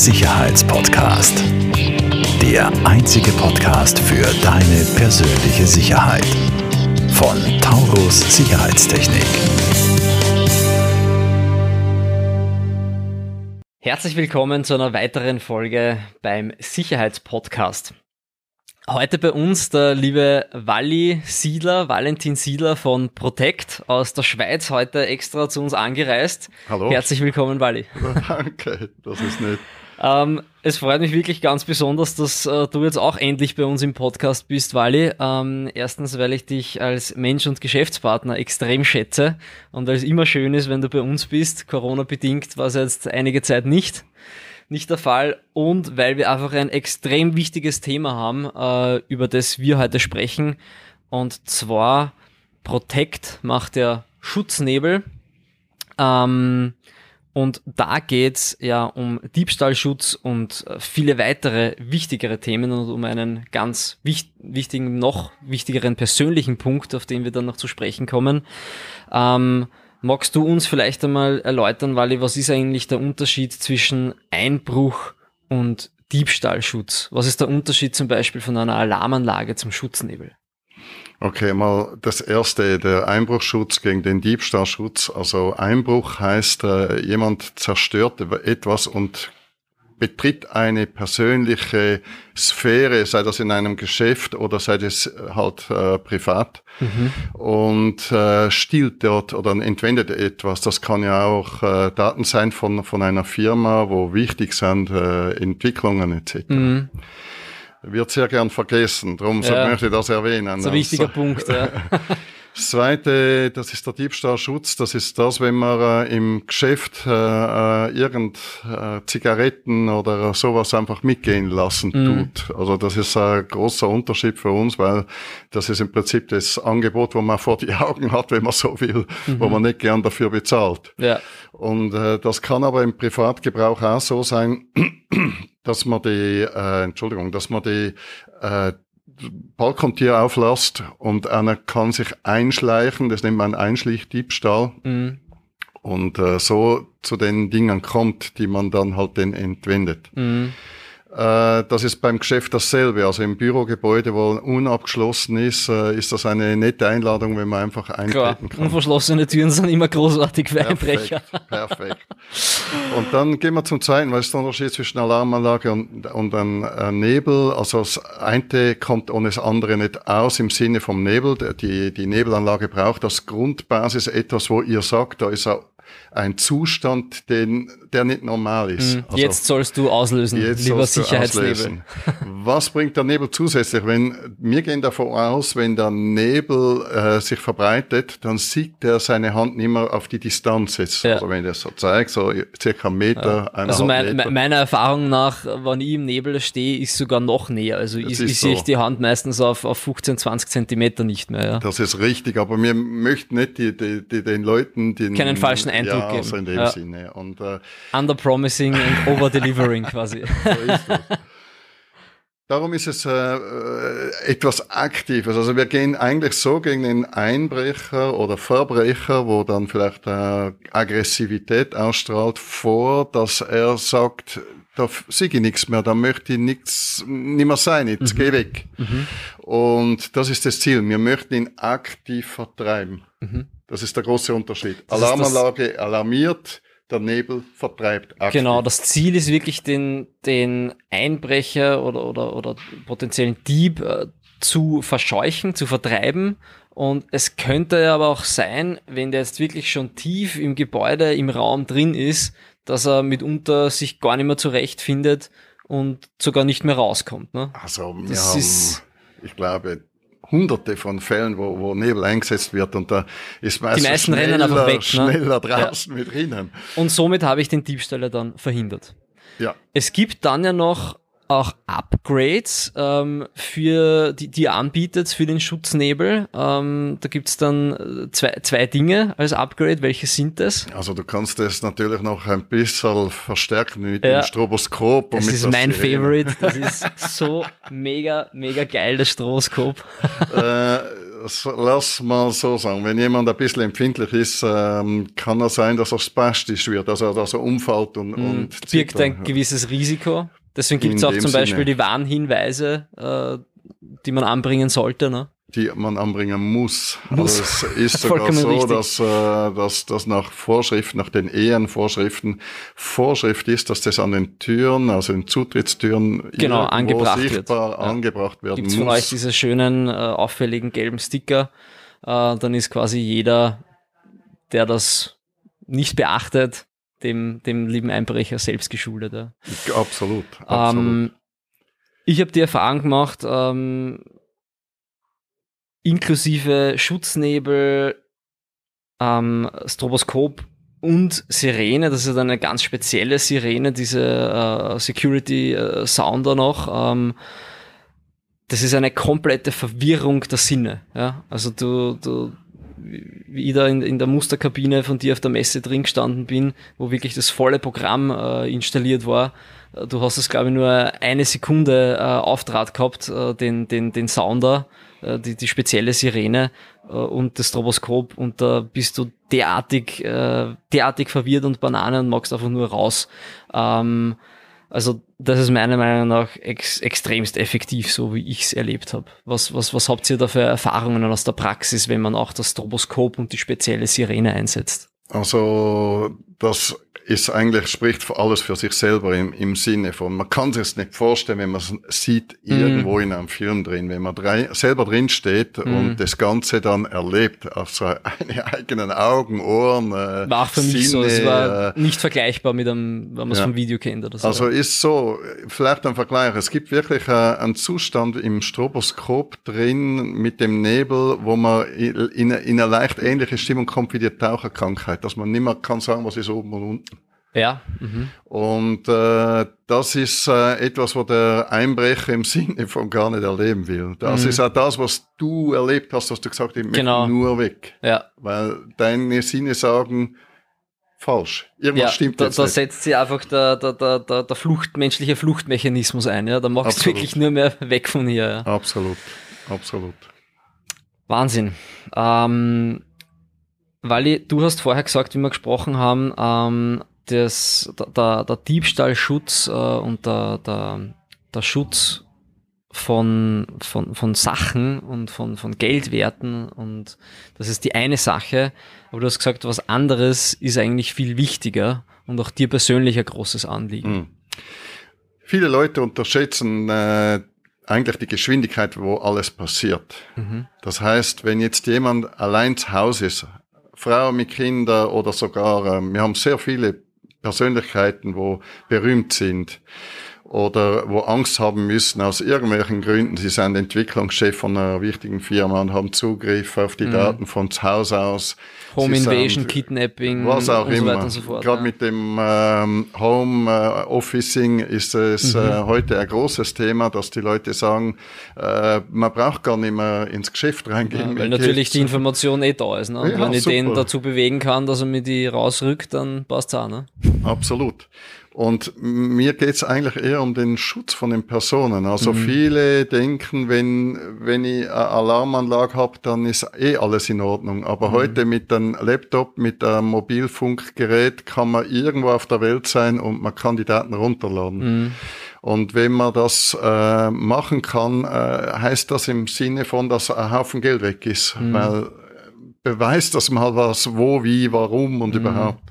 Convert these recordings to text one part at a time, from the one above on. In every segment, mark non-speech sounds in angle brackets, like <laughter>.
Sicherheitspodcast. Der einzige Podcast für deine persönliche Sicherheit. Von Taurus Sicherheitstechnik. Herzlich willkommen zu einer weiteren Folge beim Sicherheitspodcast. Heute bei uns der liebe Walli Siedler, Valentin Siedler von Protect aus der Schweiz, heute extra zu uns angereist. Hallo. Herzlich willkommen, Walli. <laughs> Danke, das ist nett. Ähm, es freut mich wirklich ganz besonders, dass äh, du jetzt auch endlich bei uns im Podcast bist, Wally. Ähm, erstens, weil ich dich als Mensch und Geschäftspartner extrem schätze und weil es immer schön ist, wenn du bei uns bist. Corona-bedingt war es jetzt einige Zeit nicht nicht der Fall und weil wir einfach ein extrem wichtiges Thema haben, äh, über das wir heute sprechen. Und zwar Protect macht der Schutznebel. Ähm, und da geht's ja um Diebstahlschutz und äh, viele weitere wichtigere Themen und um einen ganz wichtig, wichtigen, noch wichtigeren persönlichen Punkt, auf den wir dann noch zu sprechen kommen. Ähm, Magst du uns vielleicht einmal erläutern, Wally, was ist eigentlich der Unterschied zwischen Einbruch und Diebstahlschutz? Was ist der Unterschied zum Beispiel von einer Alarmanlage zum Schutznebel? Okay, mal das erste, der Einbruchschutz gegen den Diebstahlschutz. Also Einbruch heißt, äh, jemand zerstört etwas und betritt eine persönliche Sphäre, sei das in einem Geschäft oder sei das äh, halt äh, privat mhm. und äh, stiehlt dort oder entwendet etwas. Das kann ja auch äh, Daten sein von, von einer Firma, wo wichtig sind äh, Entwicklungen etc. Mhm. Wird sehr gern vergessen, darum ja. möchte ich das erwähnen. Das ist ein wichtiger also, Punkt, ja. <laughs> Das zweite, das ist der Diebstahlschutz. Das ist das, wenn man äh, im Geschäft äh, äh irgend äh, Zigaretten oder sowas einfach mitgehen lassen mhm. tut. Also das ist ein großer Unterschied für uns, weil das ist im Prinzip das Angebot, wo man vor die Augen hat, wenn man so will, mhm. wo man nicht gern dafür bezahlt. Ja. Und äh, das kann aber im Privatgebrauch auch so sein, dass man die, äh, Entschuldigung, dass man die äh, Balkontür auflässt und einer kann sich einschleichen, das nennt man Einschleichdiebstahl. Mhm. Und äh, so zu den Dingen kommt, die man dann halt den entwendet. Mhm. Äh, das ist beim Geschäft dasselbe. Also im Bürogebäude, wo unabgeschlossen ist, äh, ist das eine nette Einladung, wenn man einfach eintreten Klar, kann. Unverschlossene Türen sind immer großartig für Einbrecher. Perfekt. Und dann gehen wir zum zweiten, was ist der Unterschied zwischen Alarmanlage und, und einem äh, Nebel? Also das eine kommt ohne das andere nicht aus im Sinne vom Nebel. Die, die Nebelanlage braucht als Grundbasis etwas, wo ihr sagt, da ist ein ein Zustand, den, der nicht normal ist. Mhm. Also, jetzt sollst du auslösen, jetzt lieber Sicherheitsnebel. Was bringt der Nebel zusätzlich? Wenn, wir gehen davon aus, wenn der Nebel äh, sich verbreitet, dann sieht er seine Hand nicht mehr auf die Distanz jetzt. Ja. Also wenn er so zeigt, so circa einen Meter, ja. Also mein, Meter. meiner Erfahrung nach, wenn ich im Nebel stehe, ist sogar noch näher. Also ich, ich so. sehe die Hand meistens auf, auf 15, 20 Zentimeter nicht mehr. Ja. Das ist richtig, aber wir möchten nicht die, die, die den Leuten den, keinen falschen Eindruck ja, geben. So in dem ja. Sinne. Und, äh, Underpromising and <laughs> overdelivering quasi. so ist das. Darum ist es äh, äh, etwas Aktives. Also wir gehen eigentlich so gegen den Einbrecher oder Verbrecher, wo dann vielleicht äh, Aggressivität ausstrahlt, vor, dass er sagt, da sehe ich nichts mehr, da möchte ich nichts nicht mehr sein, jetzt mhm. geh weg. Mhm. Und das ist das Ziel. Wir möchten ihn aktiv vertreiben. Mhm. Das ist der große Unterschied. Das Alarmanlage alarmiert, der Nebel vertreibt. Aktiv. Genau, das Ziel ist wirklich den, den Einbrecher oder, oder, oder potenziellen Dieb äh, zu verscheuchen, zu vertreiben. Und es könnte aber auch sein, wenn der jetzt wirklich schon tief im Gebäude, im Raum drin ist, dass er mitunter sich gar nicht mehr zurechtfindet und sogar nicht mehr rauskommt. Ne? Also, das haben, ich glaube, hunderte von Fällen, wo, wo Nebel eingesetzt wird und da ist meistens Die meisten schneller, rennen einfach weg, ne? schneller draußen ja. mit drinnen. Und somit habe ich den Diebstahl dann verhindert. Ja. Es gibt dann ja noch auch Upgrades ähm, für die, die anbietet für den Schutznebel. Ähm, da gibt's dann äh, zwei, zwei Dinge als Upgrade. Welche sind das? Also du kannst das natürlich noch ein bisschen verstärken mit ja. dem Stroboskop. Das ist mein Sirene. Favorite. Das <laughs> ist so mega, mega geil, das Stroboskop. äh, lass mal so sagen, wenn jemand ein bisschen empfindlich ist, ähm, kann es sein, dass er spastisch wird, also dass er umfällt und, Mhm. und Birgt ein gewisses Risiko. Deswegen gibt es auch zum Beispiel Sinne. die Warnhinweise, äh, die man anbringen sollte. Ne? die man anbringen muss. Muss. Also es ist <laughs> sogar Vollkommen so, richtig. dass, äh, dass das nach Vorschrift, nach den Ehenvorschriften Vorschrift ist, dass das an den Türen, also den Zutrittstüren Genau, angebracht wird. sichtbar Ja. angebracht werden Gibt es muss. von euch diese schönen, äh, auffälligen gelben Sticker, äh, dann ist quasi jeder, der das nicht beachtet, dem, dem lieben Einbrecher selbst geschuldet. Ja. absolut, absolut. Ähm, ich habe die Erfahrung gemacht, ähm, inklusive Schutznebel, ähm, Stroboskop und Sirene, das ist eine ganz spezielle Sirene, diese äh, Security äh, Sounder noch. Ähm, das ist eine komplette Verwirrung der Sinne. Ja? Also du, du wie ich da in, in der Musterkabine von dir auf der Messe drin gestanden bin, wo wirklich das volle Programm äh, installiert war. Äh, Du hast es, glaube ich, nur eine Sekunde äh, Auftrat gehabt, äh, den, den, den Sounder, äh, die, die spezielle Sirene äh, und das Stroboskop und da bist du derartig, äh, derartig verwirrt und Banane und magst einfach nur raus. Ähm, also das ist meiner Meinung nach ex extremst effektiv, so wie ich es erlebt habe. Was, was, was habt ihr da für Erfahrungen aus der Praxis, wenn man auch das Stroboskop und die spezielle Sirene einsetzt? Also das ist eigentlich, spricht alles für sich selber im, im Sinne von, man kann sich es nicht vorstellen, wenn man es sieht irgendwo in einem Film drin, wenn man drei, selber drin steht und das Ganze dann erlebt, auf seine <laughs> eigenen Augen, Ohren, äh, War für mich so, es Sinne, war äh, nicht vergleichbar mit einem, wenn man es ja. vom Video kennt oder so. Also ist so, vielleicht ein Vergleich. Es gibt wirklich äh, einen Zustand im Stroboskop drin mit dem Nebel, wo man in, in, in eine leicht ähnliche Stimmung kommt wie die Taucherkrankheit, dass man nicht mehr kann sagen, was ist oben und unten. Ja, mhm. Und äh, das ist äh, etwas, was der Einbrecher im Sinne von gar nicht erleben will. Das ist auch das, was du erlebt hast, dass du gesagt hast, ich möchte Mhm. Genau. nur weg. ja. Weil deine Sinne sagen, falsch. Irgendwas Ja, stimmt da, jetzt da nicht. setzt sich einfach der, der, der, der, der Flucht, menschliche Fluchtmechanismus ein. Ja? Da machst du wirklich nur mehr weg von hier. Ja? Absolut, absolut. Wahnsinn. Ähm, Wally, du hast vorher gesagt, wie wir gesprochen haben, ähm, das, der- der, Diebstahlschutz äh, und der, der, der Schutz von, von, von Sachen und von, von Geldwerten und das ist die eine Sache, aber du hast gesagt, was anderes ist eigentlich viel wichtiger und auch dir persönlich ein großes Anliegen. Mhm. Viele Leute unterschätzen äh, eigentlich die Geschwindigkeit, wo alles passiert. Mhm. Das heißt, wenn jetzt jemand allein zu Hause ist, Frau mit Kindern oder sogar, ähm, wir haben sehr viele Persönlichkeiten, wo berühmt sind oder wo Angst haben müssen aus irgendwelchen Gründen. Sie sind Entwicklungschef von einer wichtigen Firma und haben Zugriff auf die Daten von zu Hause aus. Mhm. Home Sie sind- Invasion, Kidnapping was auch und so immer. und so fort. Gerade ja. mit dem ähm, Home äh, Officing ist es Mhm. äh, heute ein großes Thema, dass die Leute sagen, äh, man braucht gar nicht mehr ins Geschäft reingehen. Ja, weil natürlich die Information eh da ist. Ne? Und Ja, wenn ich den super. dazu bewegen kann, dass er mir die rausrückt, dann passt's auch. Ne? Absolut. Und mir geht's eigentlich eher um den Schutz von den Personen. Mhm. Also viele denken, wenn, wenn ich eine Alarmanlage habe, dann ist eh alles in Ordnung. Mhm. Aber heute mit einem Laptop, mit einem Mobilfunkgerät kann man irgendwo auf der Welt sein und man kann die Daten runterladen. Mhm. Und wenn man das äh, machen kann, äh, heißt das im Sinne von, dass ein Haufen Geld weg ist. Mhm. Weil äh, beweist das mal was, wo, wie, warum Mhm. und überhaupt.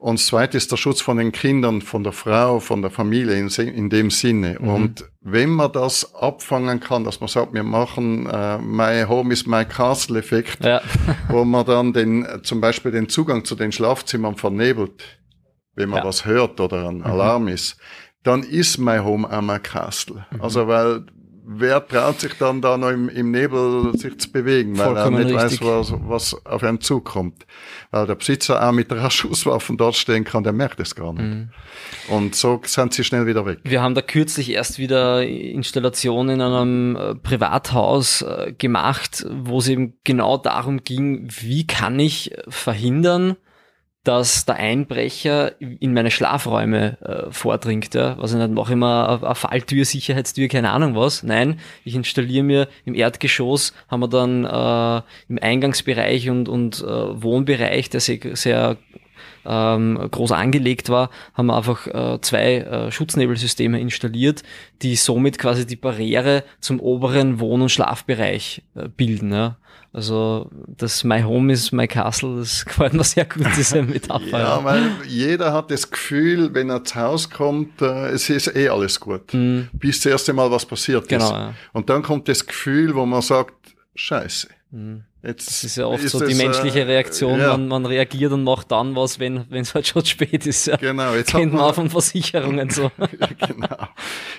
Und das zweite ist der Schutz von den Kindern, von der Frau, von der Familie in, in dem Sinne. Mhm. Und wenn man das abfangen kann, dass man sagt, wir machen äh, My Home is my Castle Effekt, Ja. <laughs> wo man dann den, zum Beispiel den Zugang zu den Schlafzimmern vernebelt, wenn man Ja. was hört oder ein Alarm ist, dann ist My Home auch my Castle. Mhm. Also weil wer traut sich dann da noch im, im Nebel sich zu bewegen, weil Vollkommen er nicht richtig. weiß, was, was auf einen zukommt. Weil der Besitzer auch mit der <laughs> Schusswaffen dort stehen kann, der merkt es gar nicht. Mhm. Und so sind sie schnell wieder weg. Wir haben da kürzlich erst wieder Installationen in einem äh, Privathaus äh, gemacht, wo es eben genau darum ging, wie kann ich verhindern, dass der Einbrecher in meine Schlafräume äh, vordringt. Ja. Was ich nicht mache, immer eine Falltür, Sicherheitstür, keine Ahnung was. Nein, ich installiere mir im Erdgeschoss, haben wir dann äh, im Eingangsbereich und, und äh, Wohnbereich, der sehr, sehr ähm, groß angelegt war, haben wir einfach äh, zwei äh, Schutznebelsysteme installiert, die somit quasi die Barriere zum oberen Wohn- und Schlafbereich äh, bilden. Ja. Also das My Home is My Castle, das <laughs> gefällt mir sehr gut, diese <laughs> Metapher. ja, weil jeder hat das Gefühl, wenn er zu Hause kommt, äh, es ist eh alles gut. Mhm. Bis das erste Mal was passiert genau, ist. Ja. Und dann kommt das Gefühl, wo man sagt, scheiße. Mhm. Jetzt das ist ja oft ist so die menschliche äh, Reaktion, ja. man, man reagiert und macht dann was, wenn es halt schon spät ist. Ja. Genau, jetzt kennt man auch von Versicherungen so. <laughs> genau.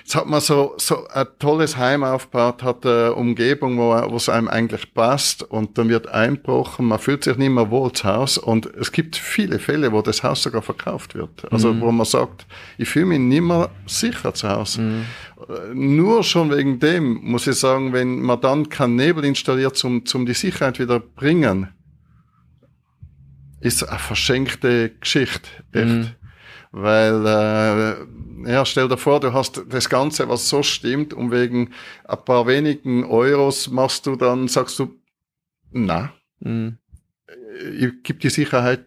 Jetzt hat man so, so ein tolles Heim aufgebaut, hat eine Umgebung, wo, es einem eigentlich passt und dann wird einbrochen, man fühlt sich nicht mehr wohl zu Hause und es gibt viele Fälle, wo das Haus sogar verkauft wird. Also mhm. wo man sagt, ich fühle mich nicht mehr sicher zu Hause. Mhm. Nur schon wegen dem muss ich sagen, wenn man dann keinen Nebel installiert, zum, zum die Sicherheit wieder bringen, ist eine verschenkte Geschichte, echt. Mhm. Weil, äh, ja, stell dir vor, du hast das Ganze, was so stimmt, und wegen ein paar wenigen Euros machst du dann, sagst du, na, mhm. ich gebe die Sicherheit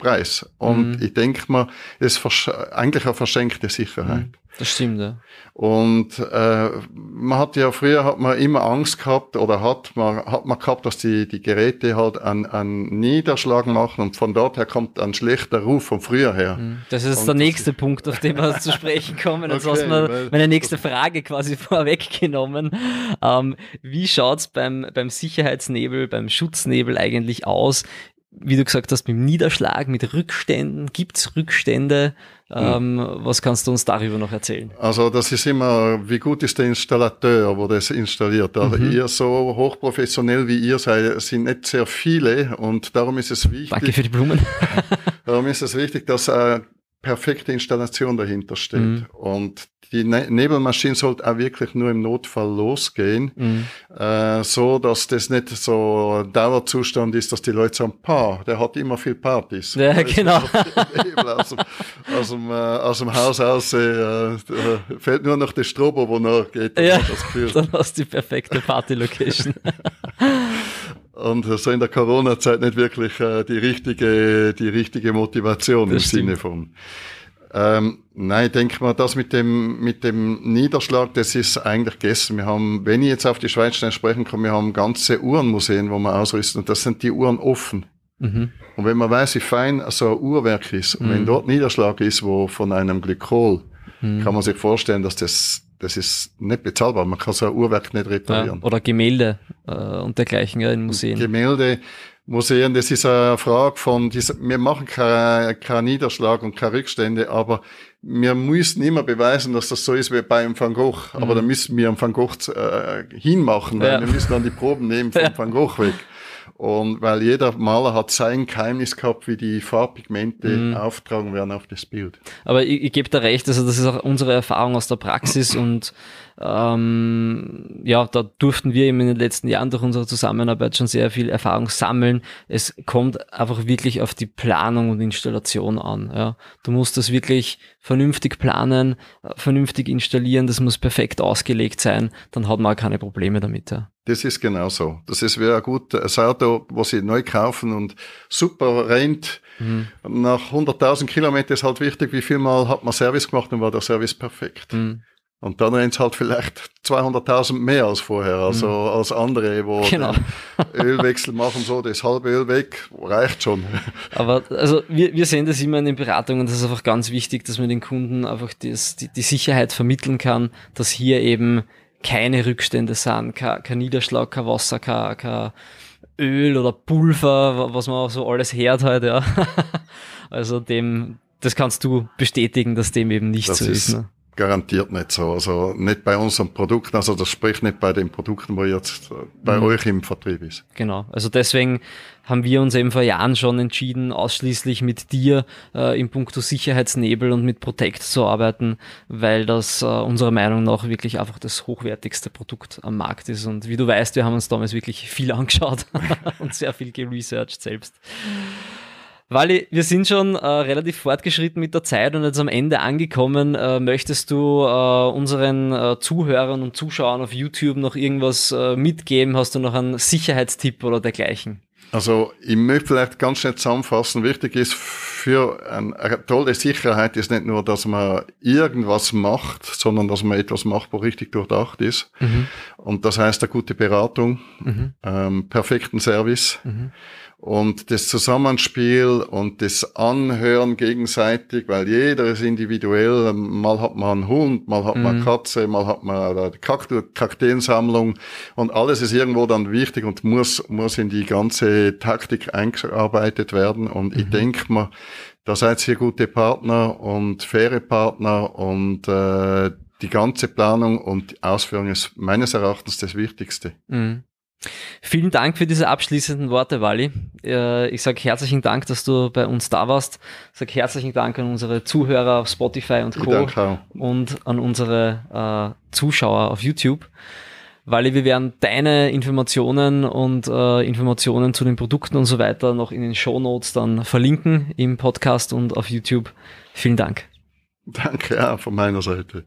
preis. Und mhm. ich denke mal, das ist eigentlich eine verschenkte Sicherheit. Mhm. Das stimmt, ja. Und äh, man hat ja früher hat man immer Angst gehabt oder hat man hat man gehabt, dass die die Geräte halt einen, einen Niederschlag machen und von dort her kommt ein schlechter Ruf von früher her. Mhm. Das ist und der nächste Punkt, auf den wir zu sprechen kommen. Jetzt okay, hast du meine nächste Frage quasi <laughs> vorweggenommen. Ähm, wie schaut's beim beim Sicherheitsnebel, beim Schutznebel eigentlich aus? Wie du gesagt hast, mit dem Niederschlag, mit Rückständen, gibt's Rückstände? Ähm, hm. Was kannst du uns darüber noch erzählen? Also das ist immer, wie gut ist der Installateur, wo das installiert. Also mhm. ihr so hochprofessionell wie ihr seid, sind nicht sehr viele und darum ist es wichtig. Danke für die Blumen. <laughs> darum ist es wichtig, dass eine perfekte Installation dahinter steht. Mhm. Und die ne Nebelmaschine sollte auch wirklich nur im Notfall losgehen, mhm. äh, so dass das nicht so Dauerzustand ist, dass die Leute sagen, pa, der hat immer viel Partys. Ja, genau. <laughs> aus, dem, aus, dem, äh, aus dem Haus aus äh, fällt nur noch der Strobo, wo noch geht. Ja, <laughs> dann hast du die perfekte Party-Location. <laughs> und so in der Corona-Zeit nicht wirklich äh, die richtige, die richtige Motivation das im stimmt. Sinne von. Ähm, nein, ich denke mal, das mit dem, mit dem Niederschlag, das ist eigentlich gegessen. Wir haben, wenn ich jetzt auf die Schweiz sprechen kann, wir haben ganze Uhrenmuseen, wo wir ausrüsten und das sind die Uhren offen. Mhm. Und wenn man weiß, wie fein so ein Uhrwerk ist und mhm. wenn dort Niederschlag ist, wo von einem Glykol, mhm. kann man sich vorstellen, dass das das ist nicht bezahlbar. Man kann so ein Uhrwerk nicht reparieren. Ja, oder Gemälde äh, und dergleichen ja, in Museen. Gemälde, Museen, das ist eine Frage von, wir machen keinen kein Niederschlag und keine Rückstände, aber wir müssen immer beweisen, dass das so ist wie bei einem Van Gogh. Mhm. Aber da müssen wir einen Van Gogh äh, hinmachen, weil ja. wir müssen dann die Proben nehmen vom. <laughs> Van Gogh weg. Und weil jeder Maler hat sein Geheimnis gehabt, wie die Farbpigmente mhm. auftragen werden auf das Bild. Aber ich, ich gebe da recht, also das ist auch unsere Erfahrung aus der Praxis und ähm, ja, da durften wir eben in den letzten Jahren durch unsere Zusammenarbeit schon sehr viel Erfahrung sammeln. Es kommt einfach wirklich auf die Planung und Installation an. Ja. Du musst das wirklich vernünftig planen, vernünftig installieren, das muss perfekt ausgelegt sein, dann hat man auch keine Probleme damit. Ja. Das ist genau so. Das ist wie ein gutes Auto, was sie neu kaufen und super rennt. Mhm. Nach 100.000 Kilometern ist halt wichtig, wie viel Mal hat man Service gemacht und war der Service perfekt. Mhm. Und dann rennt es halt vielleicht 200.000 mehr als vorher, also mhm. als andere, wo <laughs> genau. Ölwechsel machen, so das halbe Öl weg, reicht schon. Aber also wir, wir sehen das immer in den Beratungen, das ist einfach ganz wichtig, dass man den Kunden einfach das, die, die Sicherheit vermitteln kann, dass hier eben keine Rückstände sind, kein, kein Niederschlag, kein Wasser, kein, kein Öl oder Pulver, was man auch so alles hört halt, ja. <laughs> Also dem, das kannst du bestätigen, dass dem eben nicht das so ist. ist ne? Garantiert nicht so. Also nicht bei unseren Produkten, also das spricht nicht bei den Produkten, wo jetzt bei mhm. euch im Vertrieb ist. Genau. Also deswegen haben wir uns eben vor Jahren schon entschieden, ausschließlich mit dir äh, im Punkto Sicherheitsnebel und mit Protect zu arbeiten, weil das äh, unserer Meinung nach wirklich einfach das hochwertigste Produkt am Markt ist. Und wie du weißt, wir haben uns damals wirklich viel <laughs> angeschaut und sehr viel geresearched selbst. Wally, wir sind schon äh, relativ fortgeschritten mit der Zeit und jetzt am Ende angekommen. Äh, möchtest du äh, unseren äh, Zuhörern und Zuschauern auf YouTube noch irgendwas äh, mitgeben? Hast du noch einen Sicherheitstipp oder dergleichen? Also ich möchte vielleicht ganz schnell zusammenfassen. Wichtig ist für eine tolle Sicherheit ist nicht nur, dass man irgendwas macht, sondern dass man etwas macht, wo richtig durchdacht ist. Mhm. Und das heißt eine gute Beratung, mhm. ähm, perfekten Service. Mhm und das Zusammenspiel und das Anhören gegenseitig, weil jeder ist individuell. Mal hat man einen Hund, mal hat man mhm. Katze, mal hat man eine Kakteensammlung und alles ist irgendwo dann wichtig und muss, muss in die ganze Taktik eingearbeitet werden. Und mhm. ich denke mal, da seid ihr gute Partner und faire Partner und äh, die ganze Planung und Ausführung ist meines Erachtens das Wichtigste. Mhm. Vielen Dank für diese abschließenden Worte, Wally. Äh, ich sage herzlichen Dank, dass du bei uns da warst. Ich sage herzlichen Dank an unsere Zuhörer auf Spotify und Co. und an unsere äh, Zuschauer auf YouTube. Wally, wir werden deine Informationen und äh, Informationen zu den Produkten und so weiter noch in den Show Notes dann verlinken im Podcast und auf YouTube. Vielen Dank. Danke, ja, von meiner Seite.